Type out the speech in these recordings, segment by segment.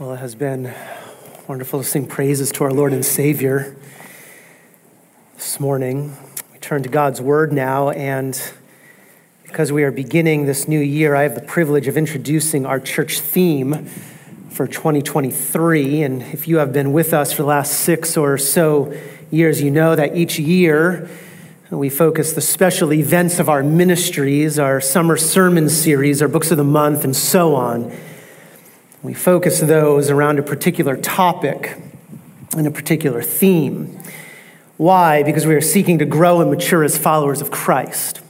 Well, it has been wonderful to sing praises to our Lord and Savior this morning. We turn to God's Word now, and because we are beginning this new year, I have the privilege of introducing our church theme for 2023. And if you have been with us for the last six or so years, you know that each year we focus the special events of our ministries, our summer sermon series, our books of the month, and so on. We focus those around a particular topic and a particular theme. Why? Because we are seeking to grow and mature as followers of Christ.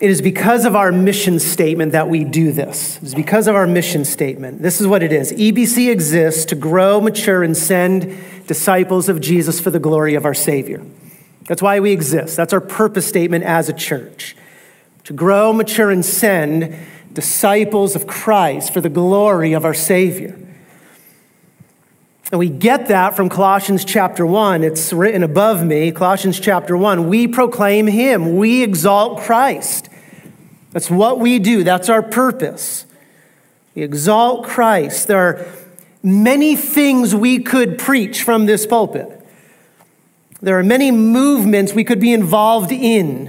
It is because of our mission statement that we do this. It is because of our mission statement. This is what it is EBC exists to grow, mature, and send disciples of Jesus for the glory of our Savior. That's why we exist. That's our purpose statement as a church to grow, mature, and send disciples of Christ for the glory of our Savior. And we get that from Colossians chapter 1. It's written above me, Colossians chapter 1. We proclaim Him, we exalt Christ. That's what we do, that's our purpose. We exalt Christ. There are many things we could preach from this pulpit, there are many movements we could be involved in,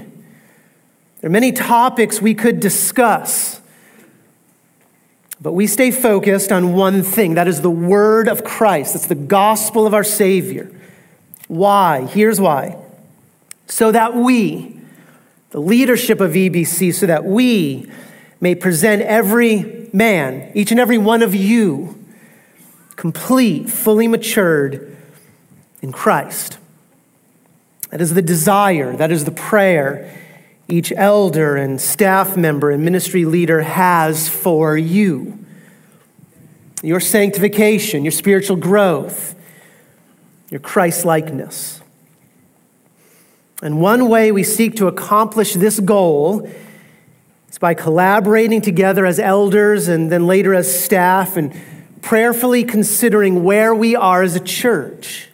there are many topics we could discuss. But we stay focused on one thing that is the word of Christ. That's the gospel of our Savior. Why? Here's why. So that we, the leadership of EBC, so that we may present every man, each and every one of you, complete, fully matured in Christ. That is the desire, that is the prayer each elder and staff member and ministry leader has for you. Your sanctification, your spiritual growth, your Christ likeness. And one way we seek to accomplish this goal is by collaborating together as elders and then later as staff and prayerfully considering where we are as a church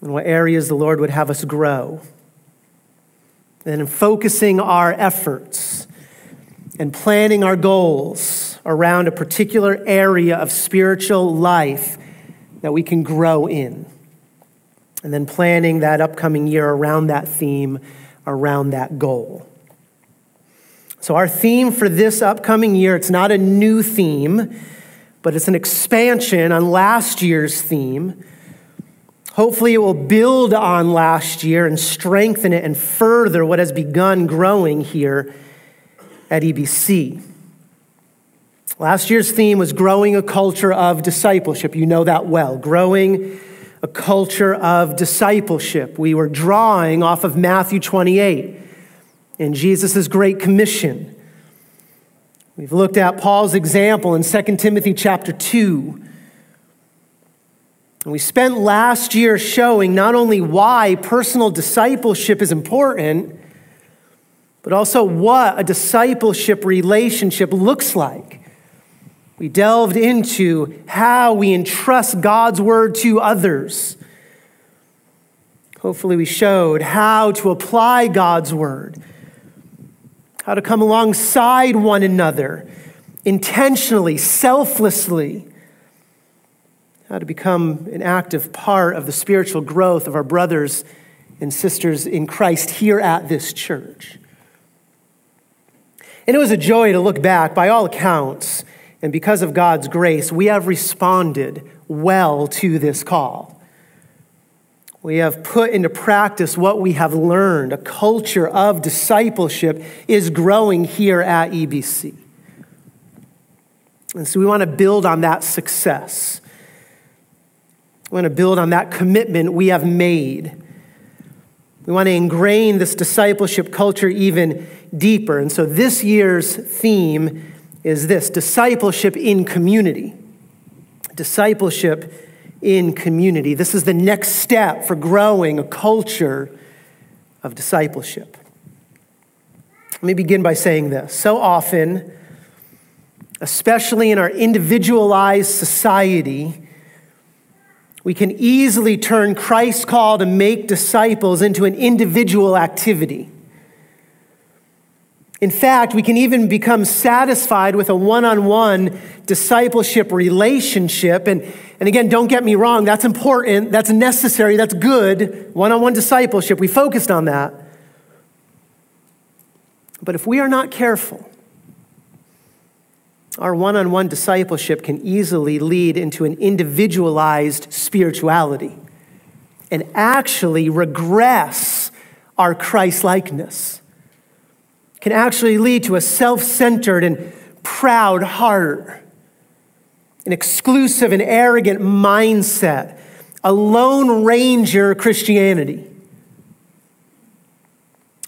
and what areas the Lord would have us grow and focusing our efforts and planning our goals around a particular area of spiritual life that we can grow in. And then planning that upcoming year around that theme, around that goal. So, our theme for this upcoming year, it's not a new theme, but it's an expansion on last year's theme Hopefully, it will build on last year and strengthen it and further what has begun growing here at EBC. Last year's theme was growing a culture of discipleship. You know that well. Growing a culture of discipleship. We were drawing off of Matthew 28 in Jesus' Great Commission. We've looked at Paul's example in 2 Timothy chapter 2 and we spent last year showing not only why personal discipleship is important, but also what a discipleship relationship looks like. We delved into how we entrust God's word to others. Hopefully, we showed how to apply God's word, how to come alongside one another intentionally, selflessly to become an active part of the spiritual growth of our brothers and sisters in Christ here at this church. And it was a joy to look back, by all accounts, and because of God's grace, we have responded well to this call. We have put into practice what we have learned. A culture of discipleship is growing here at EBC. And so we want to build on that success. We want to build on that commitment we have made. We want to ingrain this discipleship culture even deeper. And so this year's theme is this discipleship in community. Discipleship in community. This is the next step for growing a culture of discipleship. Let me begin by saying this. So often, especially in our individualized society, we can easily turn Christ's call to make disciples into an individual activity. In fact, we can even become satisfied with a one on one discipleship relationship. And, and again, don't get me wrong, that's important, that's necessary, that's good. One on one discipleship, we focused on that. But if we are not careful, our one on one discipleship can easily lead into an individualized spirituality and actually regress our Christ likeness. Can actually lead to a self centered and proud heart, an exclusive and arrogant mindset, a lone ranger Christianity.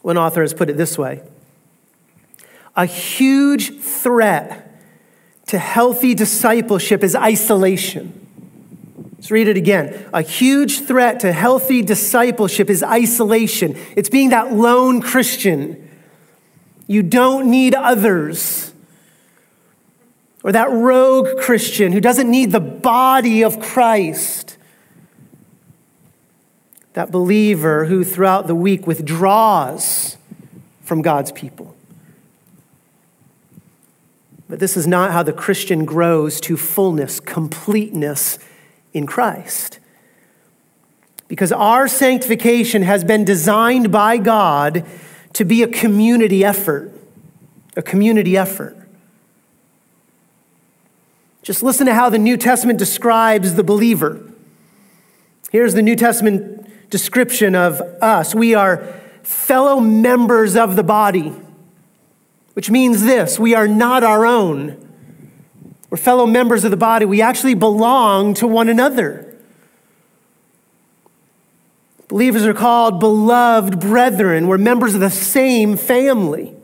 One author has put it this way a huge threat to healthy discipleship is isolation. Let's read it again. A huge threat to healthy discipleship is isolation. It's being that lone Christian. You don't need others. Or that rogue Christian who doesn't need the body of Christ. That believer who throughout the week withdraws from God's people. But this is not how the Christian grows to fullness, completeness in Christ. Because our sanctification has been designed by God to be a community effort, a community effort. Just listen to how the New Testament describes the believer. Here's the New Testament description of us we are fellow members of the body which means this we are not our own. We're fellow members of the body. We actually belong to one another. Believers are called beloved brethren. We're members of the same family.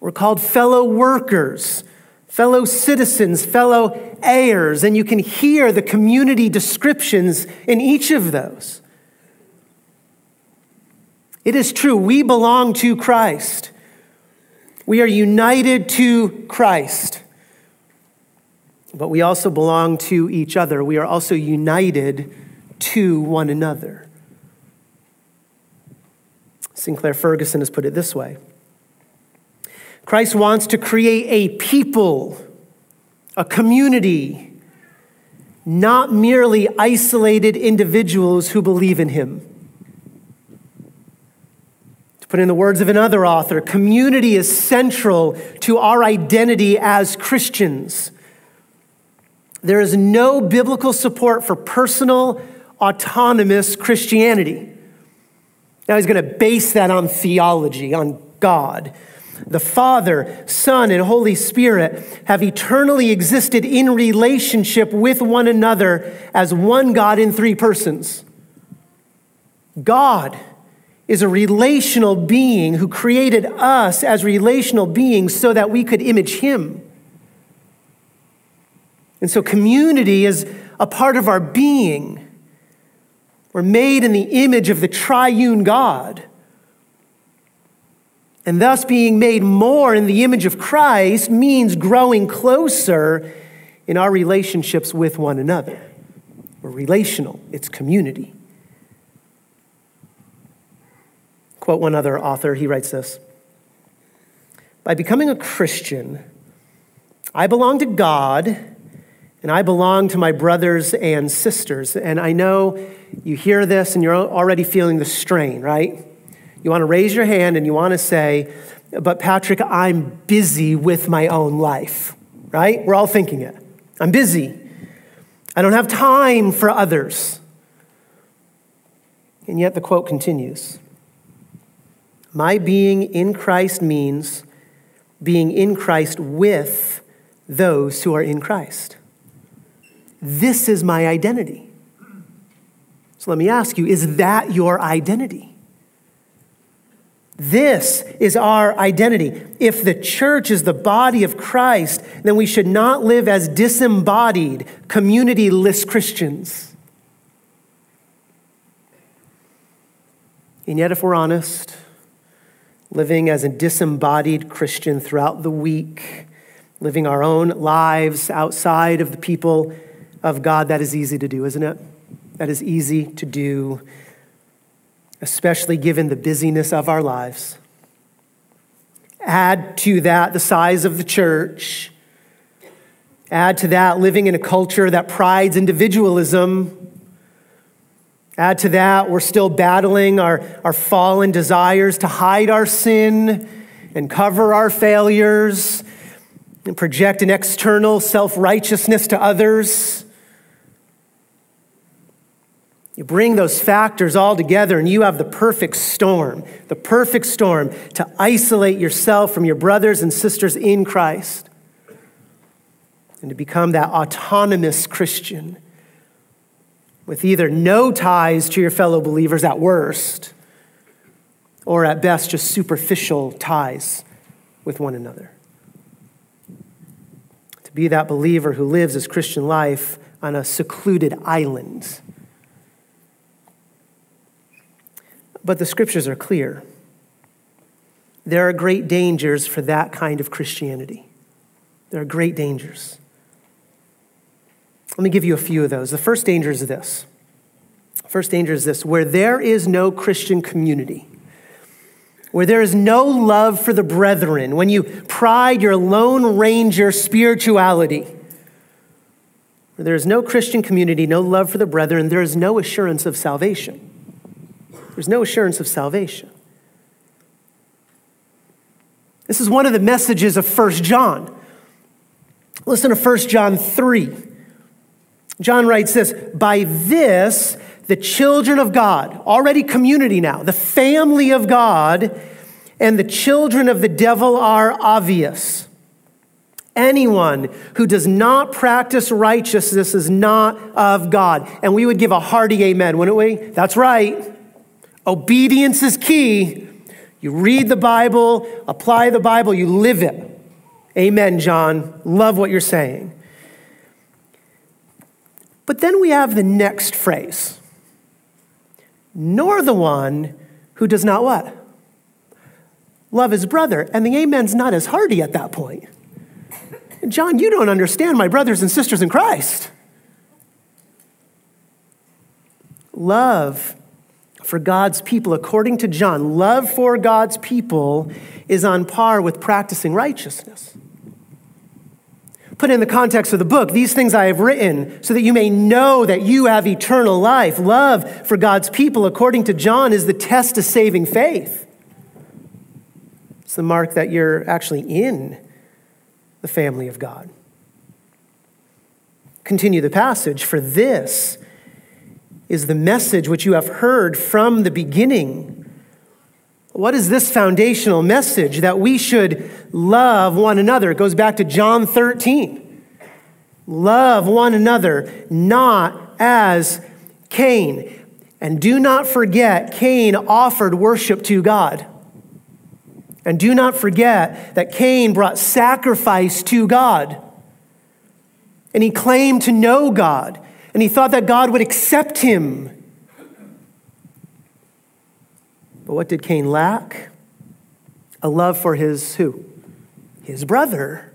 We're called fellow workers, fellow citizens, fellow heirs. And you can hear the community descriptions in each of those. It is true, we belong to Christ. We are united to Christ. But we also belong to each other. We are also united to one another. Sinclair Ferguson has put it this way Christ wants to create a people, a community, not merely isolated individuals who believe in him. But in the words of another author, community is central to our identity as Christians. There is no biblical support for personal, autonomous Christianity. Now he's going to base that on theology, on God. The Father, Son, and Holy Spirit have eternally existed in relationship with one another as one God in three persons. God is a relational being who created us as relational beings so that we could image him. And so, community is a part of our being. We're made in the image of the triune God. And thus, being made more in the image of Christ means growing closer in our relationships with one another. We're relational, it's community. Quote one other author, he writes this By becoming a Christian, I belong to God and I belong to my brothers and sisters. And I know you hear this and you're already feeling the strain, right? You want to raise your hand and you want to say, But Patrick, I'm busy with my own life, right? We're all thinking it. I'm busy. I don't have time for others. And yet the quote continues my being in Christ means being in Christ with those who are in Christ. This is my identity. So let me ask you is that your identity? This is our identity. If the church is the body of Christ, then we should not live as disembodied, community-less Christians. And yet, if we're honest, living as a disembodied Christian throughout the week, living our own lives outside of the people of God, that is easy to do, isn't it? That is easy to do, especially given the busyness of our lives. Add to that the size of the church. Add to that living in a culture that prides individualism. Add to that, we're still battling our, our fallen desires to hide our sin and cover our failures and project an external self righteousness to others. You bring those factors all together, and you have the perfect storm, the perfect storm to isolate yourself from your brothers and sisters in Christ and to become that autonomous Christian with either no ties to your fellow believers at worst, or at best just superficial ties with one another. To be that believer who lives his Christian life on a secluded island But the scriptures are clear. There are great dangers for that kind of Christianity. There are great dangers. Let me give you a few of those. The first danger is this. First danger is this where there is no Christian community, where there is no love for the brethren, when you pride your Lone Ranger spirituality, where there is no Christian community, no love for the brethren, there is no assurance of salvation. There's no assurance of salvation. This is one of the messages of 1 John. Listen to 1 John 3. John writes this By this, the children of God, already community now, the family of God, and the children of the devil are obvious. Anyone who does not practice righteousness is not of God. And we would give a hearty amen, wouldn't we? That's right. Obedience is key. You read the Bible, apply the Bible, you live it. Amen, John. Love what you're saying. But then we have the next phrase nor the one who does not what? Love his brother. And the amen's not as hearty at that point. John, you don't understand my brothers and sisters in Christ. Love for God's people, according to John, love for God's people is on par with practicing righteousness. Put in the context of the book, these things I have written so that you may know that you have eternal life. Love for God's people, according to John, is the test of saving faith. It's the mark that you're actually in the family of God. Continue the passage. For this is the message which you have heard from the beginning. What is this foundational message that we should love one another? It goes back to John 13. Love one another, not as Cain. And do not forget, Cain offered worship to God. And do not forget that Cain brought sacrifice to God. And he claimed to know God and he thought that God would accept him. But what did Cain lack? A love for his who? His brother.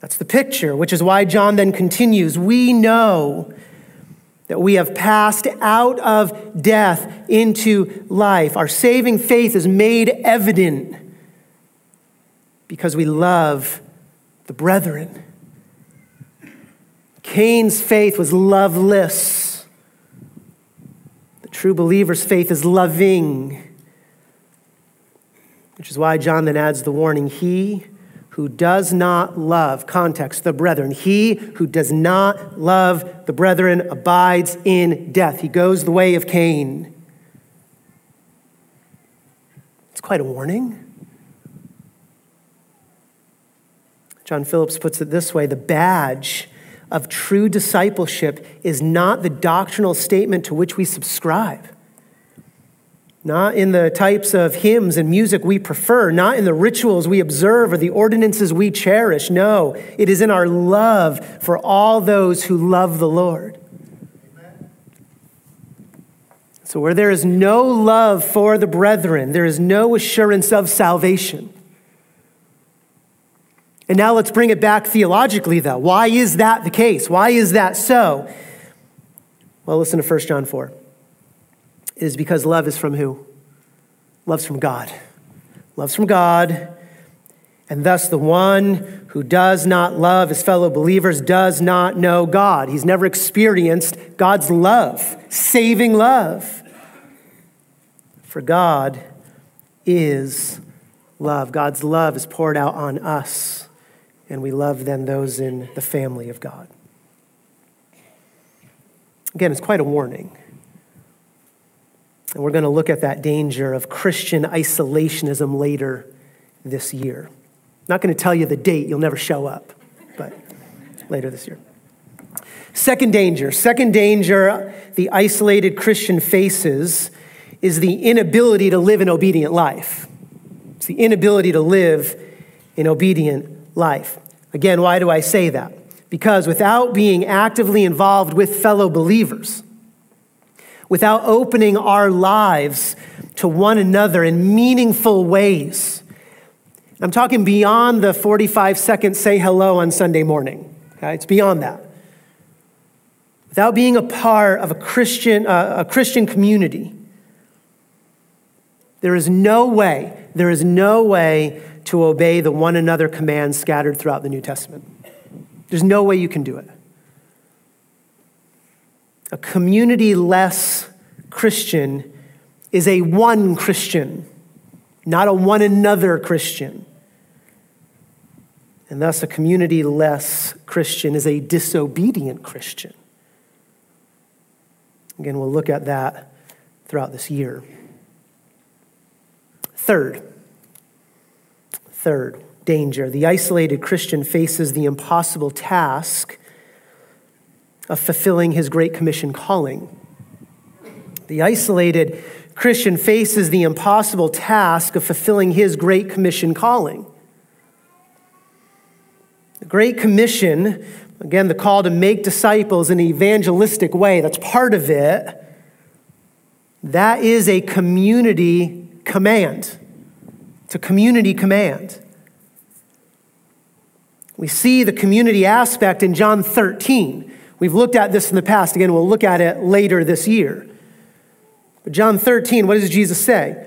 That's the picture, which is why John then continues. We know that we have passed out of death into life. Our saving faith is made evident because we love the brethren. Cain's faith was loveless. The true believer's faith is loving, which is why John then adds the warning He who does not love, context, the brethren, he who does not love the brethren abides in death. He goes the way of Cain. It's quite a warning. John Phillips puts it this way the badge of true discipleship is not the doctrinal statement to which we subscribe, not in the types of hymns and music we prefer, not in the rituals we observe or the ordinances we cherish. No, it is in our love for all those who love the Lord. So, where there is no love for the brethren, there is no assurance of salvation. And now let's bring it back theologically, though. Why is that the case? Why is that so? Well, listen to 1 John 4. It is because love is from who? Love's from God. Love's from God. And thus, the one who does not love his fellow believers does not know God. He's never experienced God's love, saving love. For God is love. God's love is poured out on us, and we love then those in the family of God. Again, it's quite a warning. And we're going to look at that danger of Christian isolationism later this year. Not going to tell you the date, you'll never show up, but later this year. Second danger, second danger the isolated Christian faces is the inability to live an obedient life. It's the inability to live an obedient life. Again, why do I say that? Because without being actively involved with fellow believers, without opening our lives to one another in meaningful ways, I'm talking beyond the 45 second say hello on Sunday morning. Okay? It's beyond that. Without being a part of a Christian, uh, a Christian community, there is no way, there is no way to obey the one another commands scattered throughout the New Testament. There's no way you can do it. A community less Christian is a one Christian not a one another Christian. And thus, a community less Christian is a disobedient Christian. Again, we'll look at that throughout this year. Third, third danger the isolated Christian faces the impossible task of fulfilling his Great Commission calling. The isolated Christian faces the impossible task of fulfilling his Great Commission calling. The Great Commission, again, the call to make disciples in an evangelistic way, that's part of it. That is a community command. It's a community command. We see the community aspect in John 13. We've looked at this in the past. Again, we'll look at it later this year. But John 13, what does Jesus say?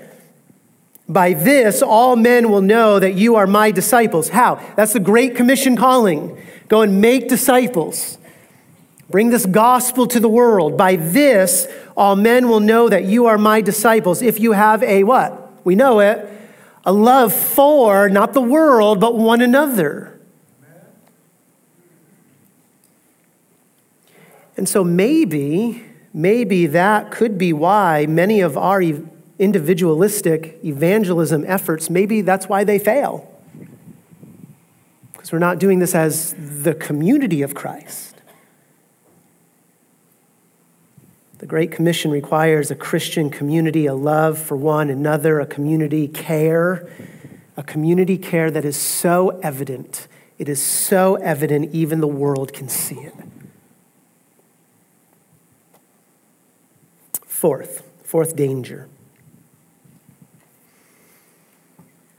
By this, all men will know that you are my disciples. How? That's the Great Commission calling. Go and make disciples. Bring this gospel to the world. By this, all men will know that you are my disciples if you have a what? We know it. A love for, not the world, but one another. And so maybe maybe that could be why many of our individualistic evangelism efforts, maybe that's why they fail. Because we're not doing this as the community of Christ. The Great Commission requires a Christian community, a love for one another, a community care, a community care that is so evident. It is so evident, even the world can see it. Fourth, fourth danger.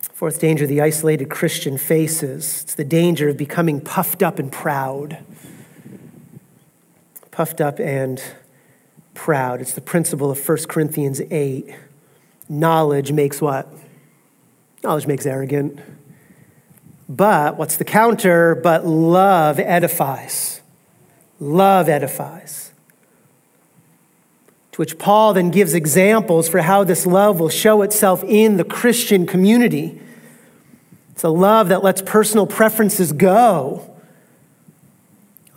Fourth danger the isolated Christian faces it's the danger of becoming puffed up and proud. Puffed up and proud. It's the principle of 1 Corinthians 8. Knowledge makes what? Knowledge makes arrogant. But what's the counter? But love edifies. Love edifies to which Paul then gives examples for how this love will show itself in the Christian community. It's a love that lets personal preferences go.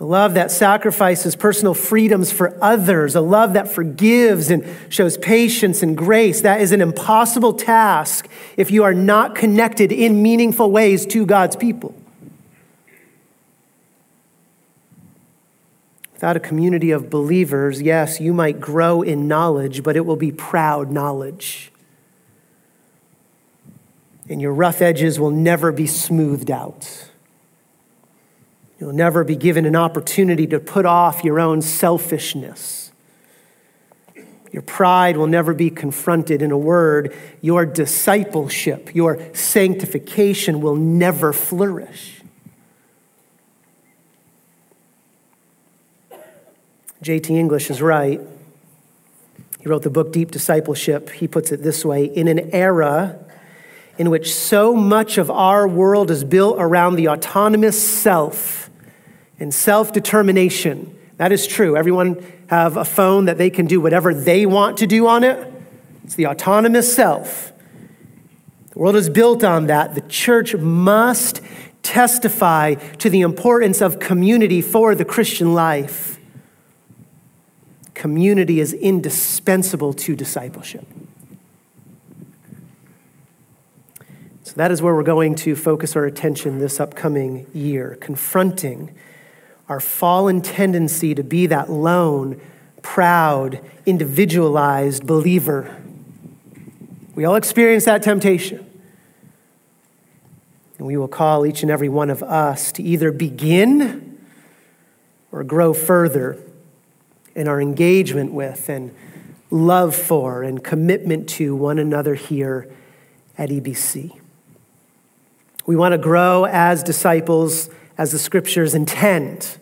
A love that sacrifices personal freedoms for others, a love that forgives and shows patience and grace. That is an impossible task if you are not connected in meaningful ways to God's people. Without a community of believers, yes, you might grow in knowledge, but it will be proud knowledge. And your rough edges will never be smoothed out. You'll never be given an opportunity to put off your own selfishness. Your pride will never be confronted. In a word, your discipleship, your sanctification will never flourish. J.T. English is right. He wrote the book Deep Discipleship. He puts it this way In an era in which so much of our world is built around the autonomous self and self determination. That is true. Everyone have a phone that they can do whatever they want to do on it. It's the autonomous self. The world is built on that. The church must testify to the importance of community for the Christian life. Community is indispensable to discipleship. So, that is where we're going to focus our attention this upcoming year, confronting our fallen tendency to be that lone, proud, individualized believer. We all experience that temptation. And we will call each and every one of us to either begin or grow further in our engagement with and love for and commitment to one another here at EBC. We want to grow as disciples as the scriptures intend.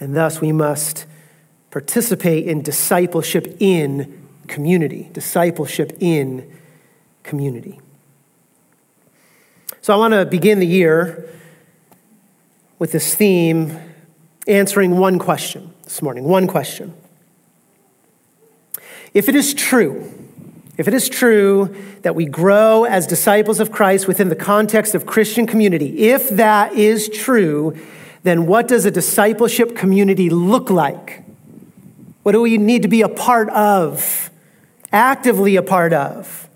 And thus, we must participate in discipleship in community. Discipleship in community. So, I want to begin the year with this theme answering one question this morning. One question. If it is true, if it is true that we grow as disciples of Christ within the context of Christian community, if that is true, then what does a discipleship community look like? What do we need to be a part of, actively a part of,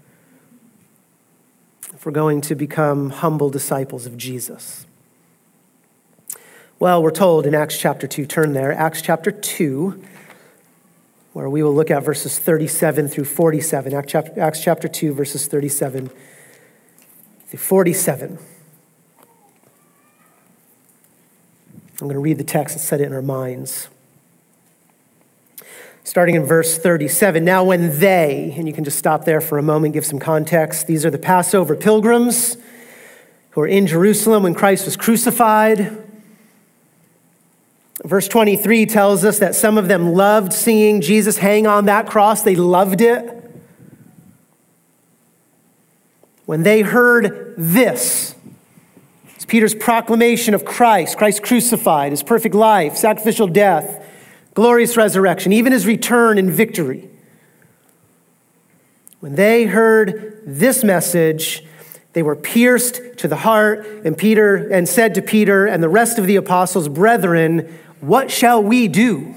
if we're going to become humble disciples of Jesus? Well, we're told in Acts chapter 2, turn there, Acts chapter 2 where we will look at verses 37 through 47. Acts chapter 2, verses 37 through 47. I'm going to read the text and set it in our minds. Starting in verse 37. Now, when they, and you can just stop there for a moment, give some context. These are the Passover pilgrims who were in Jerusalem when Christ was crucified. Verse 23 tells us that some of them loved seeing Jesus hang on that cross, they loved it. When they heard this, it's Peter's proclamation of Christ, Christ crucified, his perfect life, sacrificial death, glorious resurrection, even his return in victory. When they heard this message, they were pierced to the heart, and Peter and said to Peter and the rest of the apostles, Brethren, what shall we do?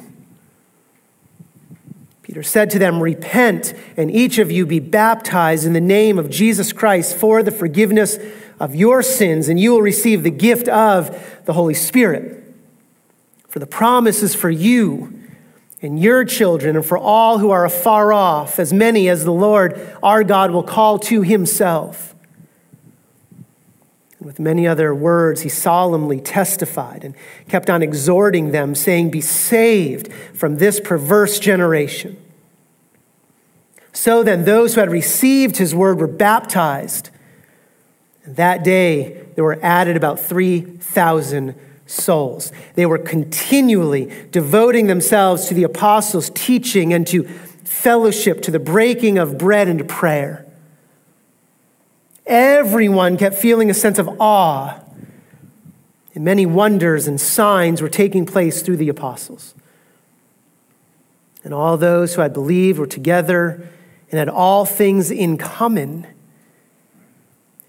Peter said to them, Repent, and each of you be baptized in the name of Jesus Christ for the forgiveness of your sins, and you will receive the gift of the Holy Spirit. For the promise is for you and your children, and for all who are afar off, as many as the Lord our God will call to himself. With many other words, he solemnly testified and kept on exhorting them, saying, Be saved from this perverse generation. So then, those who had received his word were baptized. And that day, there were added about 3,000 souls. They were continually devoting themselves to the apostles' teaching and to fellowship, to the breaking of bread and prayer. Everyone kept feeling a sense of awe. And many wonders and signs were taking place through the apostles. And all those who had believed were together and had all things in common.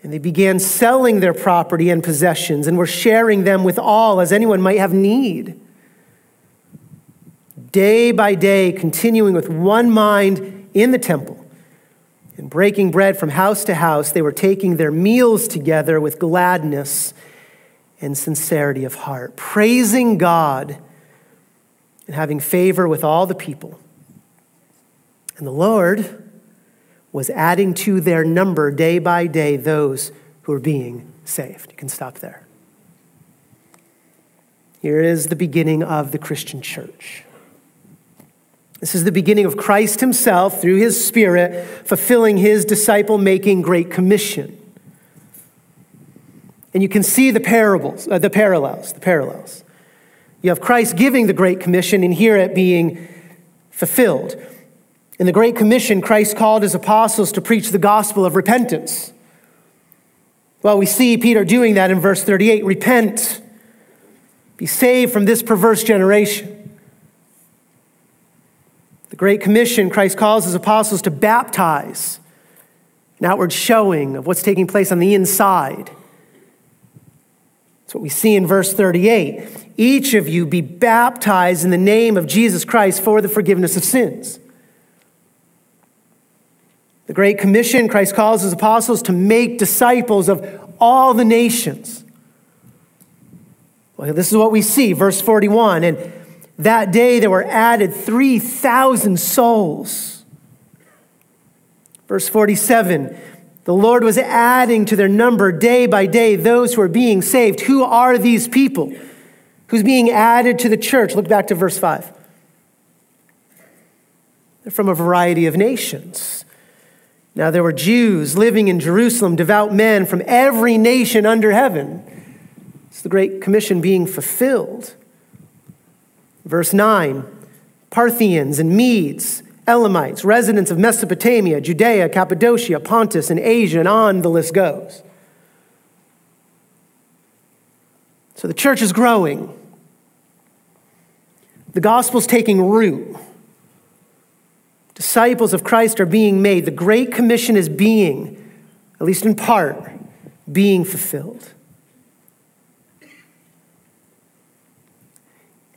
And they began selling their property and possessions and were sharing them with all as anyone might have need. Day by day, continuing with one mind in the temple and breaking bread from house to house, they were taking their meals together with gladness and sincerity of heart, praising God and having favor with all the people. And the Lord was adding to their number day by day those who were being saved. You can stop there. Here is the beginning of the Christian church. This is the beginning of Christ himself, through his Spirit, fulfilling his disciple making great commission. And you can see the parables, uh, the parallels, the parallels. You have Christ giving the Great Commission and here it being fulfilled. In the Great Commission, Christ called his apostles to preach the gospel of repentance. Well, we see Peter doing that in verse 38 repent, be saved from this perverse generation. The Great Commission, Christ calls his apostles to baptize, an outward showing of what's taking place on the inside. That's what we see in verse 38. Each of you be baptized in the name of Jesus Christ for the forgiveness of sins. The Great Commission, Christ calls his apostles to make disciples of all the nations. Well, this is what we see, verse 41. And that day there were added 3,000 souls. Verse 47 the Lord was adding to their number day by day those who are being saved. Who are these people? Who's being added to the church? Look back to verse 5. They're from a variety of nations. Now, there were Jews living in Jerusalem, devout men from every nation under heaven. It's the Great Commission being fulfilled. Verse 9 Parthians and Medes Elamites, residents of Mesopotamia, Judea, Cappadocia, Pontus, and Asia, and on the list goes. So the church is growing. The gospel's taking root. Disciples of Christ are being made. The Great Commission is being, at least in part, being fulfilled.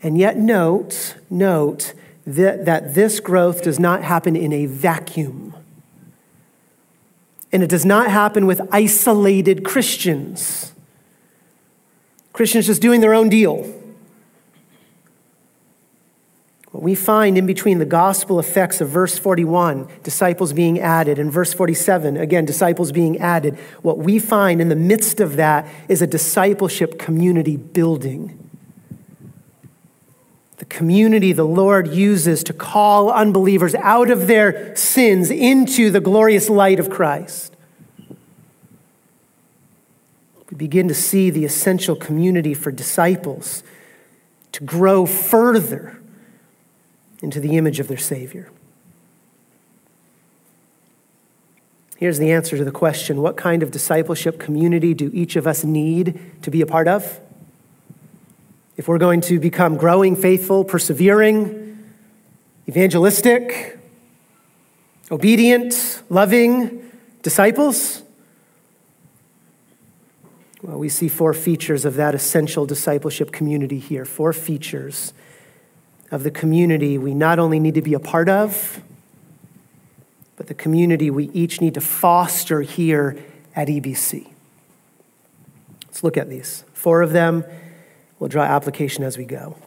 And yet, note, note, that, that this growth does not happen in a vacuum. And it does not happen with isolated Christians. Christians just doing their own deal. What we find in between the gospel effects of verse 41, disciples being added, and verse 47, again, disciples being added, what we find in the midst of that is a discipleship community building the community the Lord uses to call unbelievers out of their sins into the glorious light of Christ. We begin to see the essential community for disciples to grow further into the image of their Savior. Here's the answer to the question what kind of discipleship community do each of us need to be a part of? If we're going to become growing, faithful, persevering, evangelistic, obedient, loving disciples, well, we see four features of that essential discipleship community here. Four features of the community we not only need to be a part of, but the community we each need to foster here at EBC. Let's look at these. Four of them We'll draw application as we go.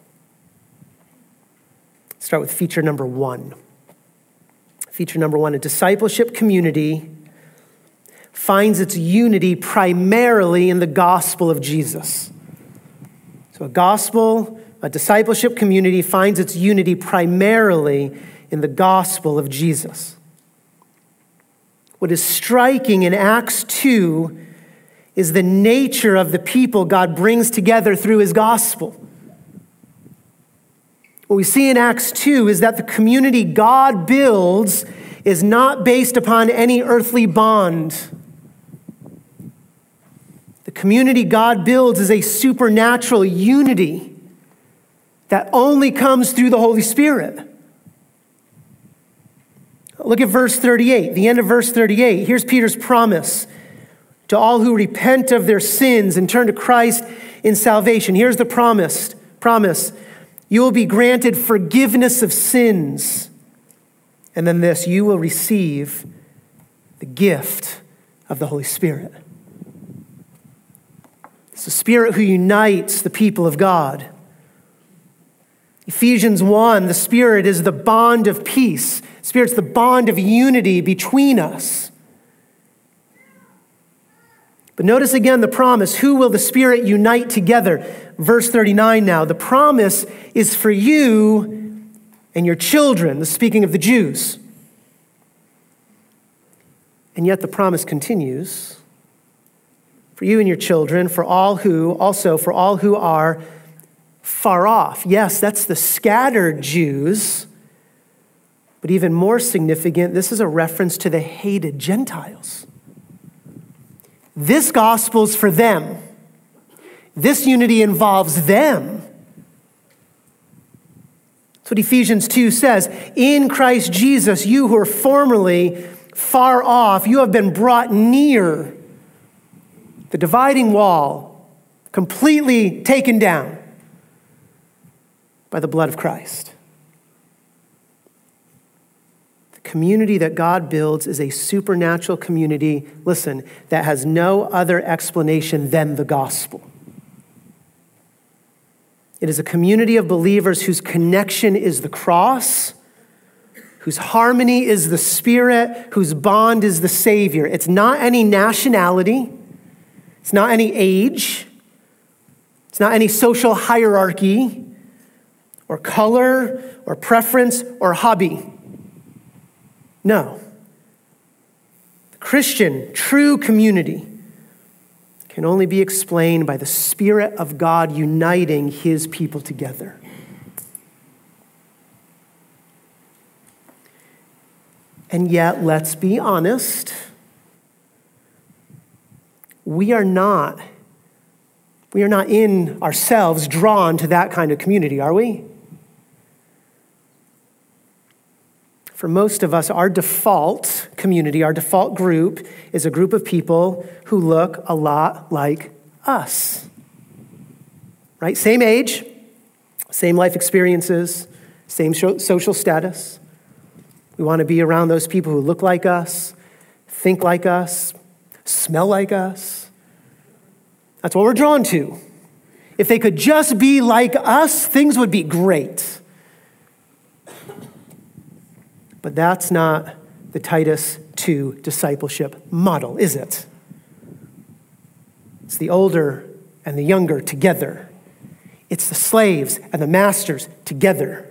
Start with feature number one. Feature number one a discipleship community finds its unity primarily in the gospel of Jesus. So, a gospel, a discipleship community finds its unity primarily in the gospel of Jesus. What is striking in Acts 2 is the nature of the people God brings together through his gospel. What we see in Acts 2 is that the community God builds is not based upon any earthly bond. The community God builds is a supernatural unity that only comes through the Holy Spirit. Look at verse 38, the end of verse 38. Here's Peter's promise to all who repent of their sins and turn to Christ in salvation. Here's the promise, promise. You will be granted forgiveness of sins. And then this, you will receive the gift of the Holy Spirit. It's the Spirit who unites the people of God. Ephesians 1, the Spirit is the bond of peace. Spirit's the bond of unity between us. But notice again the promise who will the Spirit unite together? Verse 39 now. The promise is for you and your children, the speaking of the Jews. And yet the promise continues for you and your children, for all who, also for all who are far off. Yes, that's the scattered Jews. But even more significant, this is a reference to the hated Gentiles. This gospel's for them. This unity involves them. That's what Ephesians 2 says. In Christ Jesus, you who were formerly far off, you have been brought near. The dividing wall completely taken down by the blood of Christ. The community that God builds is a supernatural community, listen, that has no other explanation than the gospel. It is a community of believers whose connection is the cross, whose harmony is the Spirit, whose bond is the Savior. It's not any nationality, it's not any age, it's not any social hierarchy or color or preference or hobby. No. Christian, true community can only be explained by the Spirit of God uniting his people together. And yet, let's be honest, we are not we are not in ourselves drawn to that kind of community, are we? For most of us, our default community, our default group, is a group of people who look a lot like us. Right? Same age, same life experiences, same social status. We want to be around those people who look like us, think like us, smell like us. That's what we're drawn to. If they could just be like us, things would be great. But that's not the Titus 2 discipleship model, is it? It's the older and the younger together. It's the slaves and the masters together.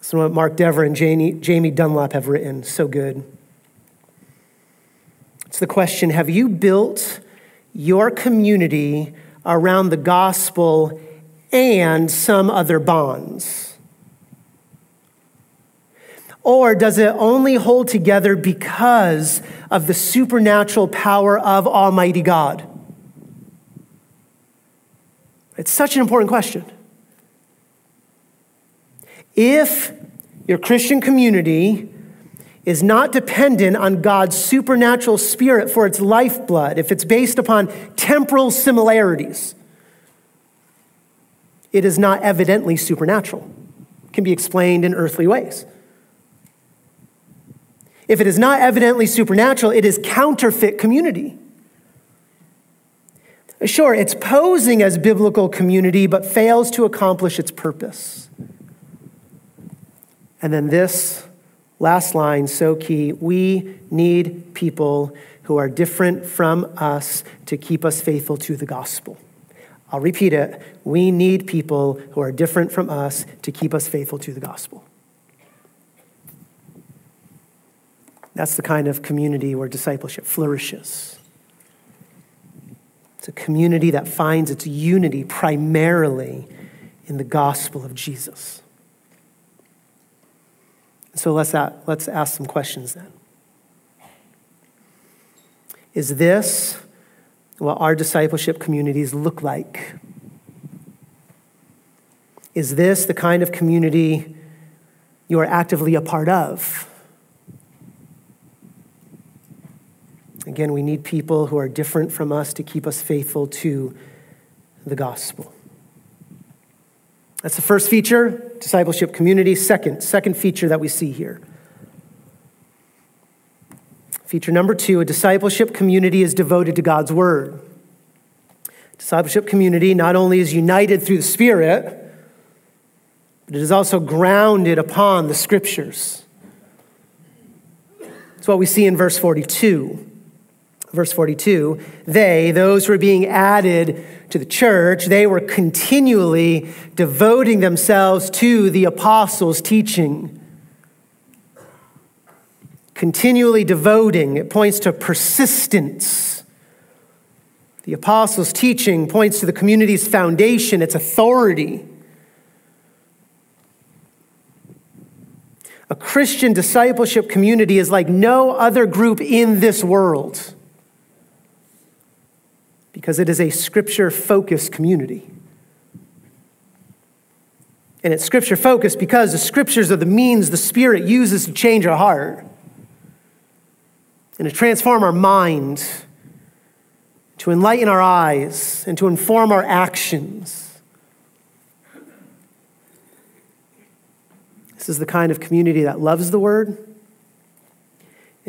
So what Mark Dever and Jamie, Jamie Dunlop have written, so good. It's the question Have you built your community around the gospel and some other bonds? Or does it only hold together because of the supernatural power of Almighty God? It's such an important question. If your Christian community is not dependent on God's supernatural spirit for its lifeblood, if it's based upon temporal similarities, it is not evidently supernatural. It can be explained in earthly ways. If it is not evidently supernatural, it is counterfeit community. Sure, it's posing as biblical community, but fails to accomplish its purpose. And then this last line, so key we need people who are different from us to keep us faithful to the gospel. I'll repeat it. We need people who are different from us to keep us faithful to the gospel. That's the kind of community where discipleship flourishes. It's a community that finds its unity primarily in the gospel of Jesus. So let's, let's ask some questions then. Is this what our discipleship communities look like? Is this the kind of community you are actively a part of? Again, we need people who are different from us to keep us faithful to the gospel. That's the first feature, discipleship community. Second, second feature that we see here. Feature number two, a discipleship community is devoted to God's word. Discipleship community not only is united through the Spirit, but it is also grounded upon the scriptures. That's what we see in verse 42. Verse 42 they, those who are being added to the church, they were continually devoting themselves to the apostles' teaching. Continually devoting, it points to persistence. The apostles' teaching points to the community's foundation, its authority. A, Christian discipleship community is like no other group in this world because it is a scripture focused community. And it's scripture focused because the scriptures are the means the Spirit uses to change our heart and to transform our mind, to enlighten our eyes, and to inform our actions. This is the kind of community that loves the Word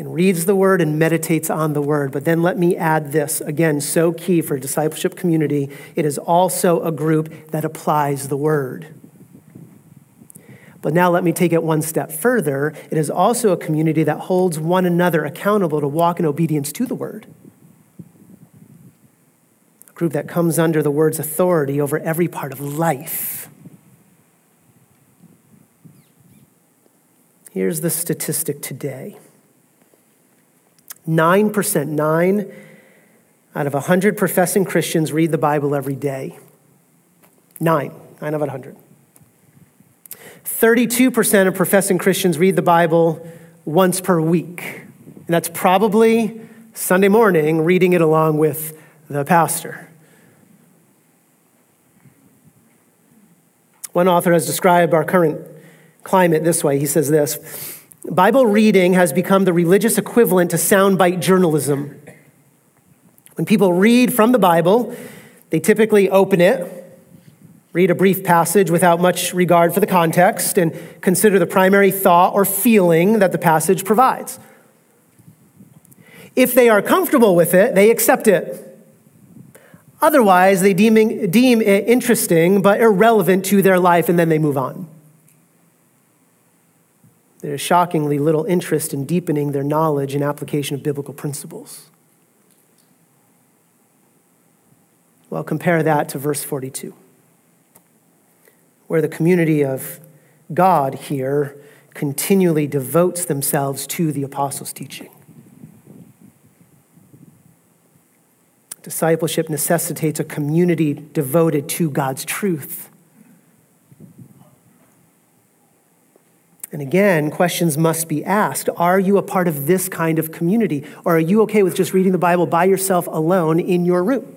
and reads the Word and meditates on the Word. But then let me add this again, so key for discipleship community. It is also a group that applies the Word. But now let me take it one step further. It is also a community that holds one another accountable to walk in obedience to the word. A group that comes under the word's authority over every part of life. Here's the statistic today 9%, 9 out of 100 professing Christians read the Bible every day. 9, 9 out of 100. 32% of professing Christians read the Bible once per week. And that's probably Sunday morning, reading it along with the pastor. One author has described our current climate this way. He says this Bible reading has become the religious equivalent to soundbite journalism. When people read from the Bible, they typically open it read a brief passage without much regard for the context, and consider the primary thought or feeling that the passage provides. If they are comfortable with it, they accept it. Otherwise, they deem, deem it interesting but irrelevant to their life, and then they move on. There is shockingly little interest in deepening their knowledge and application of biblical principles. Well, compare that to verse 42 where the community of God here continually devotes themselves to the apostles' teaching. Discipleship necessitates a community devoted to God's truth. And again, questions must be asked. Are you a part of this kind of community? Or are you okay with just reading the Bible by yourself alone in your room?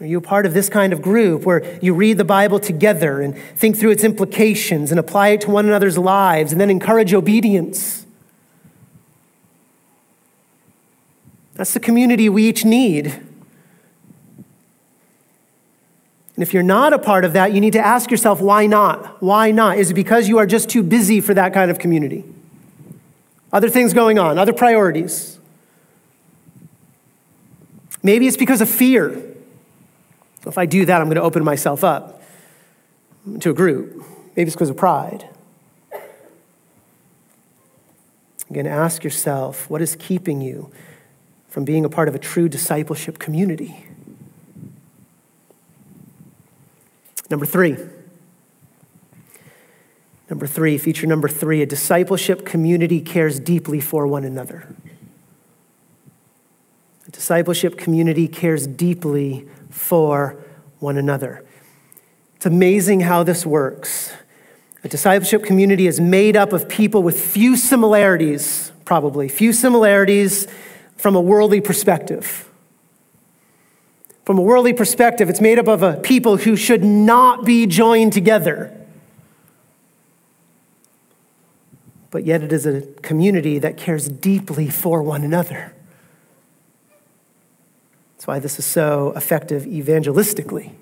Are you a part of this kind of group where you read the Bible together and think through its implications and apply it to one another's lives and then encourage obedience? That's the community we each need. And if you're not a part of that, you need to ask yourself, why not? Why not? Is it because you are just too busy for that kind of community? Other things going on, other priorities. Maybe it's because of fear. If I do that, I'm going to open myself up to a group. Maybe it's because of pride. Again, ask yourself what is keeping you from being a part of a true discipleship community? Number three. Number three, feature number three, a discipleship community cares deeply for one another. A discipleship community cares deeply for one another. It's amazing how this works. A discipleship community is made up of people with few similarities, probably, few similarities from a worldly perspective. From a worldly perspective, it's made up of a people who should not be joined together. But yet, it is a community that cares deeply for one another. That's why this is so effective evangelistically.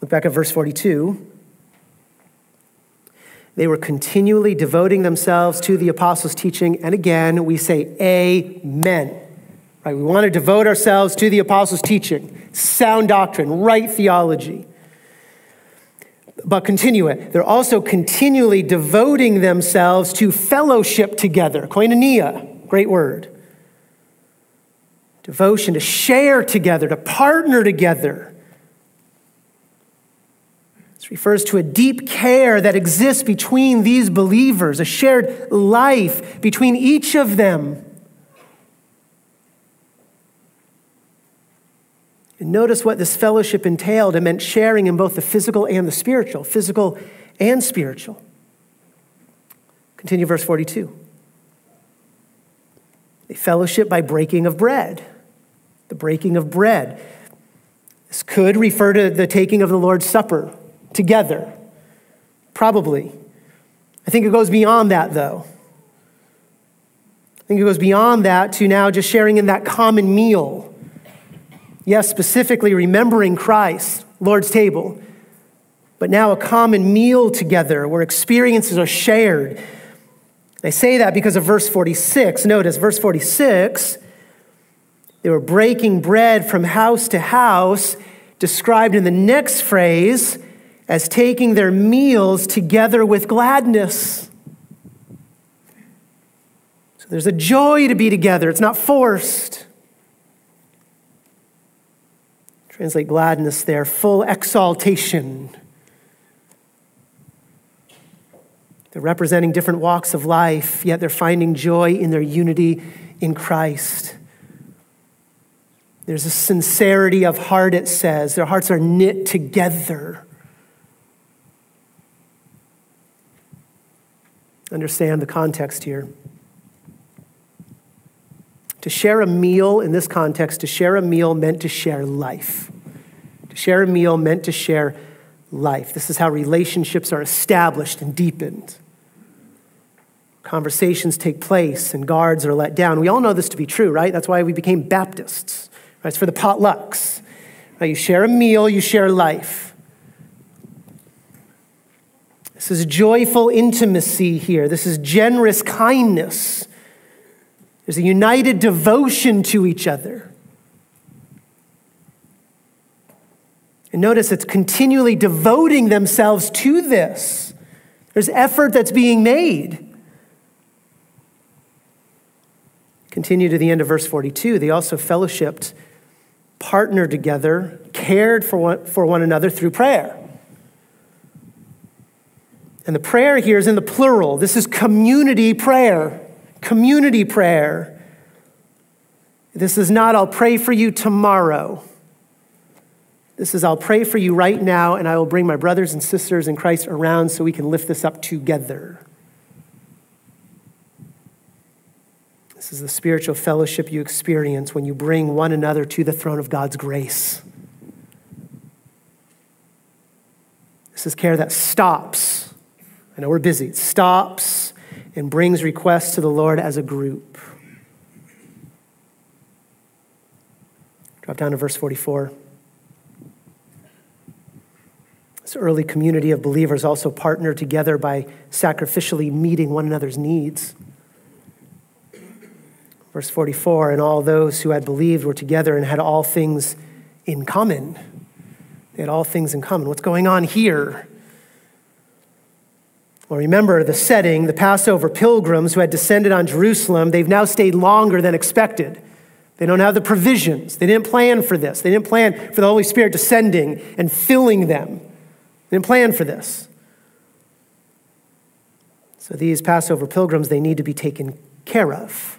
Look back at verse 42. They were continually devoting themselves to the apostles' teaching. And again, we say, Amen. Right? We want to devote ourselves to the apostles' teaching, sound doctrine, right theology. But continue it. They're also continually devoting themselves to fellowship together. Koinonia, great word devotion, to share together, to partner together. This refers to a deep care that exists between these believers, a shared life between each of them. Notice what this fellowship entailed. It meant sharing in both the physical and the spiritual, physical and spiritual. Continue verse 42. They fellowship by breaking of bread. The breaking of bread. This could refer to the taking of the Lord's Supper together. Probably. I think it goes beyond that, though. I think it goes beyond that to now just sharing in that common meal Yes, specifically remembering Christ, Lord's table, but now a common meal together where experiences are shared. I say that because of verse 46. Notice, verse 46, they were breaking bread from house to house, described in the next phrase as taking their meals together with gladness. So there's a joy to be together, it's not forced. Translate gladness there, full exaltation. They're representing different walks of life, yet they're finding joy in their unity in Christ. There's a sincerity of heart, it says. Their hearts are knit together. Understand the context here. To share a meal in this context, to share a meal meant to share life. To share a meal meant to share life. This is how relationships are established and deepened. Conversations take place and guards are let down. We all know this to be true, right? That's why we became Baptists. Right? It's for the potlucks. Right? You share a meal, you share life. This is joyful intimacy here. This is generous kindness. There's a united devotion to each other. And notice it's continually devoting themselves to this. There's effort that's being made. Continue to the end of verse 42. They also fellowshipped, partnered together, cared for one, for one another through prayer. And the prayer here is in the plural. This is community prayer community prayer. This is not, I'll pray for you tomorrow. This is, I'll pray for you right now, and I will bring my brothers and sisters in Christ around so we can lift this up together. This is the spiritual fellowship you experience when you bring one another to the throne of God's grace. This is care that stops. I know we're busy. It stops and brings requests to the Lord as a group. Drop down to verse 44. This early community of believers also partnered together by sacrificially meeting one another's needs. Verse 44 And all those who had believed were together and had all things in common. They had all things in common. What's going on here? Well, remember the setting, the Passover pilgrims who had descended on Jerusalem, they've now stayed longer than expected. They don't have the provisions. They didn't plan for this. They didn't plan for the Holy Spirit descending and filling them. They didn't plan for this. So these Passover pilgrims, they need to be taken care of.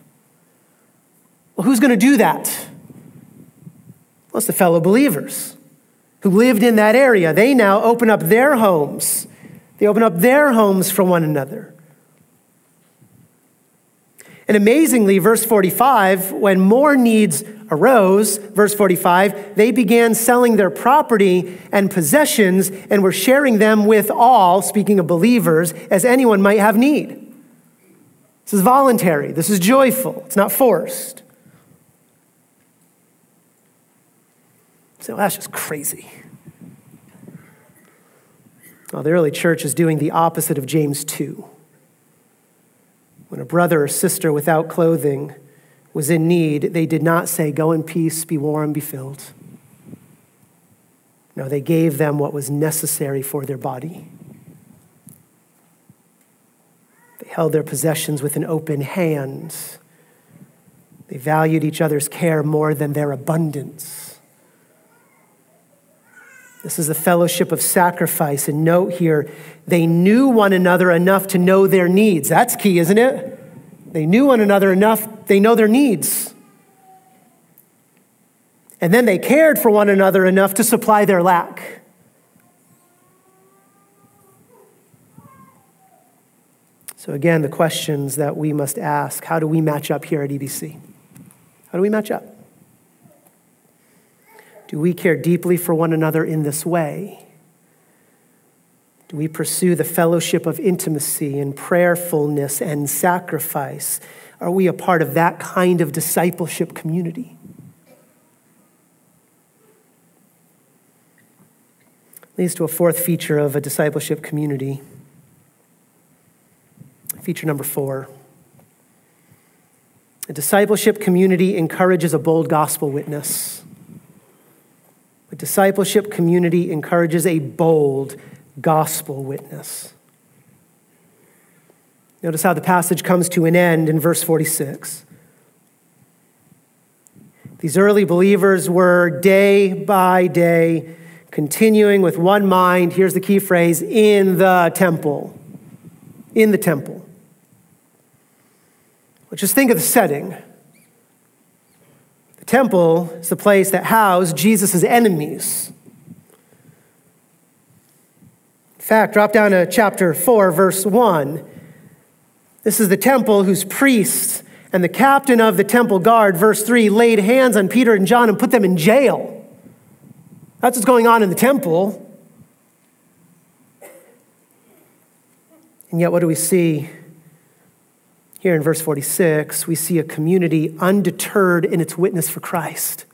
Well, who's going to do that? Well, it's the fellow believers who lived in that area. They now open up their homes they open up their homes for one another. And amazingly, verse 45, when more needs arose, verse 45, they began selling their property and possessions and were sharing them with all, speaking of believers, as anyone might have need. This is voluntary, this is joyful, it's not forced. So that's just crazy. Well, the early church is doing the opposite of James 2. When a brother or sister without clothing was in need, they did not say, Go in peace, be warm, be filled. No, they gave them what was necessary for their body. They held their possessions with an open hand. They valued each other's care more than their abundance. This is a fellowship of sacrifice. And note here, they knew one another enough to know their needs. That's key, isn't it? They knew one another enough, they know their needs. And then they cared for one another enough to supply their lack. So, again, the questions that we must ask how do we match up here at EBC? How do we match up? Do we care deeply for one another in this way? Do we pursue the fellowship of intimacy and prayerfulness and sacrifice? Are we a part of that kind of discipleship community? Leads to a fourth feature of a discipleship community. Feature number four. A discipleship community encourages a bold gospel witness. A discipleship community encourages a bold gospel witness. Notice how the passage comes to an end in verse 46. These early believers were day by day continuing with one mind. Here's the key phrase in the temple. In the temple. But just think of the setting. Temple is the place that housed Jesus' enemies. In fact, drop down to chapter 4, verse 1. This is the temple whose priests and the captain of the temple guard, verse 3, laid hands on Peter and John and put them in jail. That's what's going on in the temple. And yet, what do we see here in verse 46, we see a community undeterred in its witness for Christ.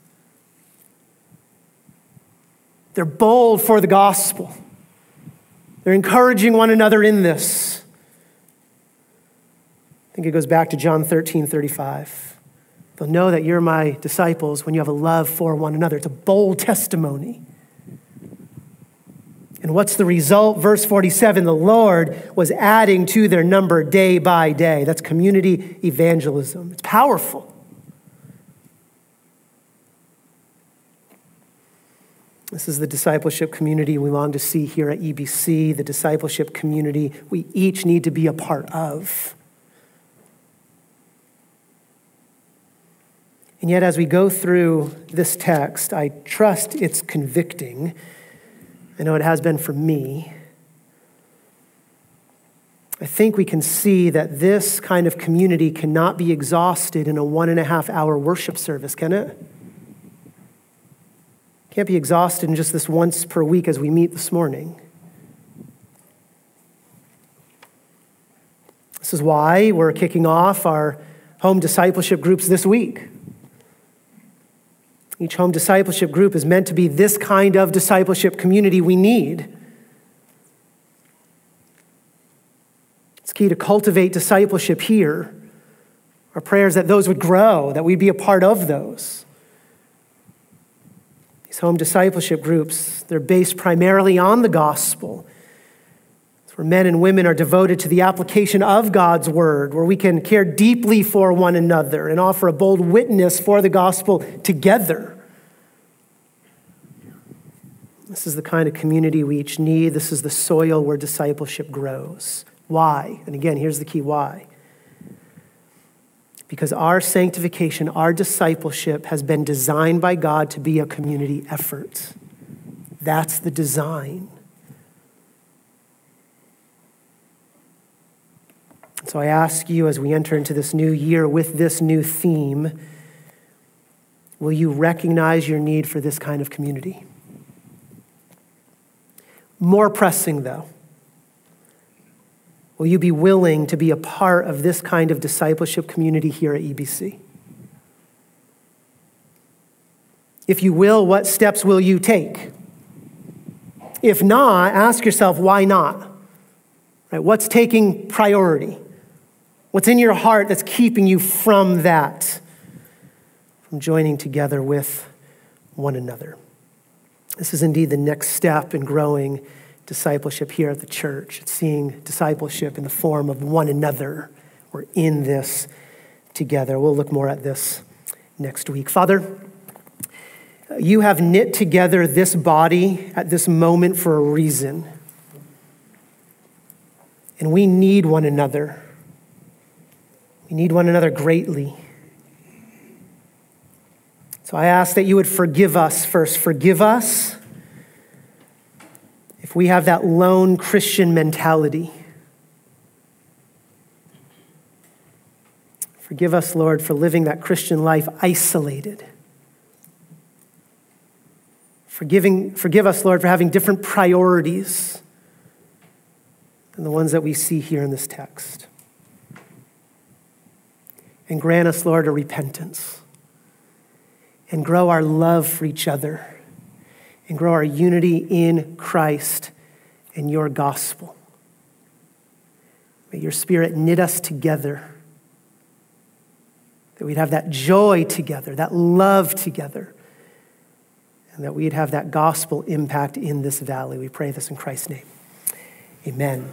They're bold for the gospel. They're encouraging one another in this. I think it goes back to John 13 35. They'll know that you're my disciples when you have a love for one another. It's a bold testimony. And what's the result? Verse 47 the Lord was adding to their number day by day. That's community evangelism. It's powerful. This is the discipleship community we long to see here at EBC, the discipleship community we each need to be a part of. And yet, as we go through this text, I trust it's convicting I know it has been for me. I think we can see that this kind of community cannot be exhausted in a one and a half hour worship service, can it? Can't be exhausted in just this once per week as we meet this morning. This is why we're kicking off our home discipleship groups this week. Each home discipleship group is meant to be this kind of discipleship community we need. It's key to cultivate discipleship here. Our prayers that those would grow, that we'd be a part of those. These home discipleship groups, they're based primarily on the gospel. Where men and women are devoted to the application of God's word, where we can care deeply for one another and offer a bold witness for the gospel together. This is the kind of community we each need. This is the soil where discipleship grows. Why? And again, here's the key why. Because our sanctification, our discipleship has been designed by God to be a community effort. That's the design. So I ask you as we enter into this new year with this new theme, will you recognize your need for this kind of community? More pressing, though, will you be willing to be a part of this kind of discipleship community here at EBC? If you will, what steps will you take? If not, ask yourself, why not? Right? What's taking priority? What's in your heart that's keeping you from that, from joining together with one another? This is indeed the next step in growing discipleship here at the church. It's seeing discipleship in the form of one another. We're in this together. We'll look more at this next week. Father, you have knit together this body at this moment for a reason. And we need one another. We need one another greatly. So I ask that you would forgive us first. Forgive us if we have that lone Christian mentality. Forgive us, Lord, for living that Christian life isolated. Forgiving, forgive us, Lord, for having different priorities than the ones that we see here in this text. And grant us, Lord, a repentance. And grow our love for each other. And grow our unity in Christ and your gospel. May your spirit knit us together. That we'd have that joy together, that love together, and that we'd have that gospel impact in this valley. We pray this in Christ's name. Amen.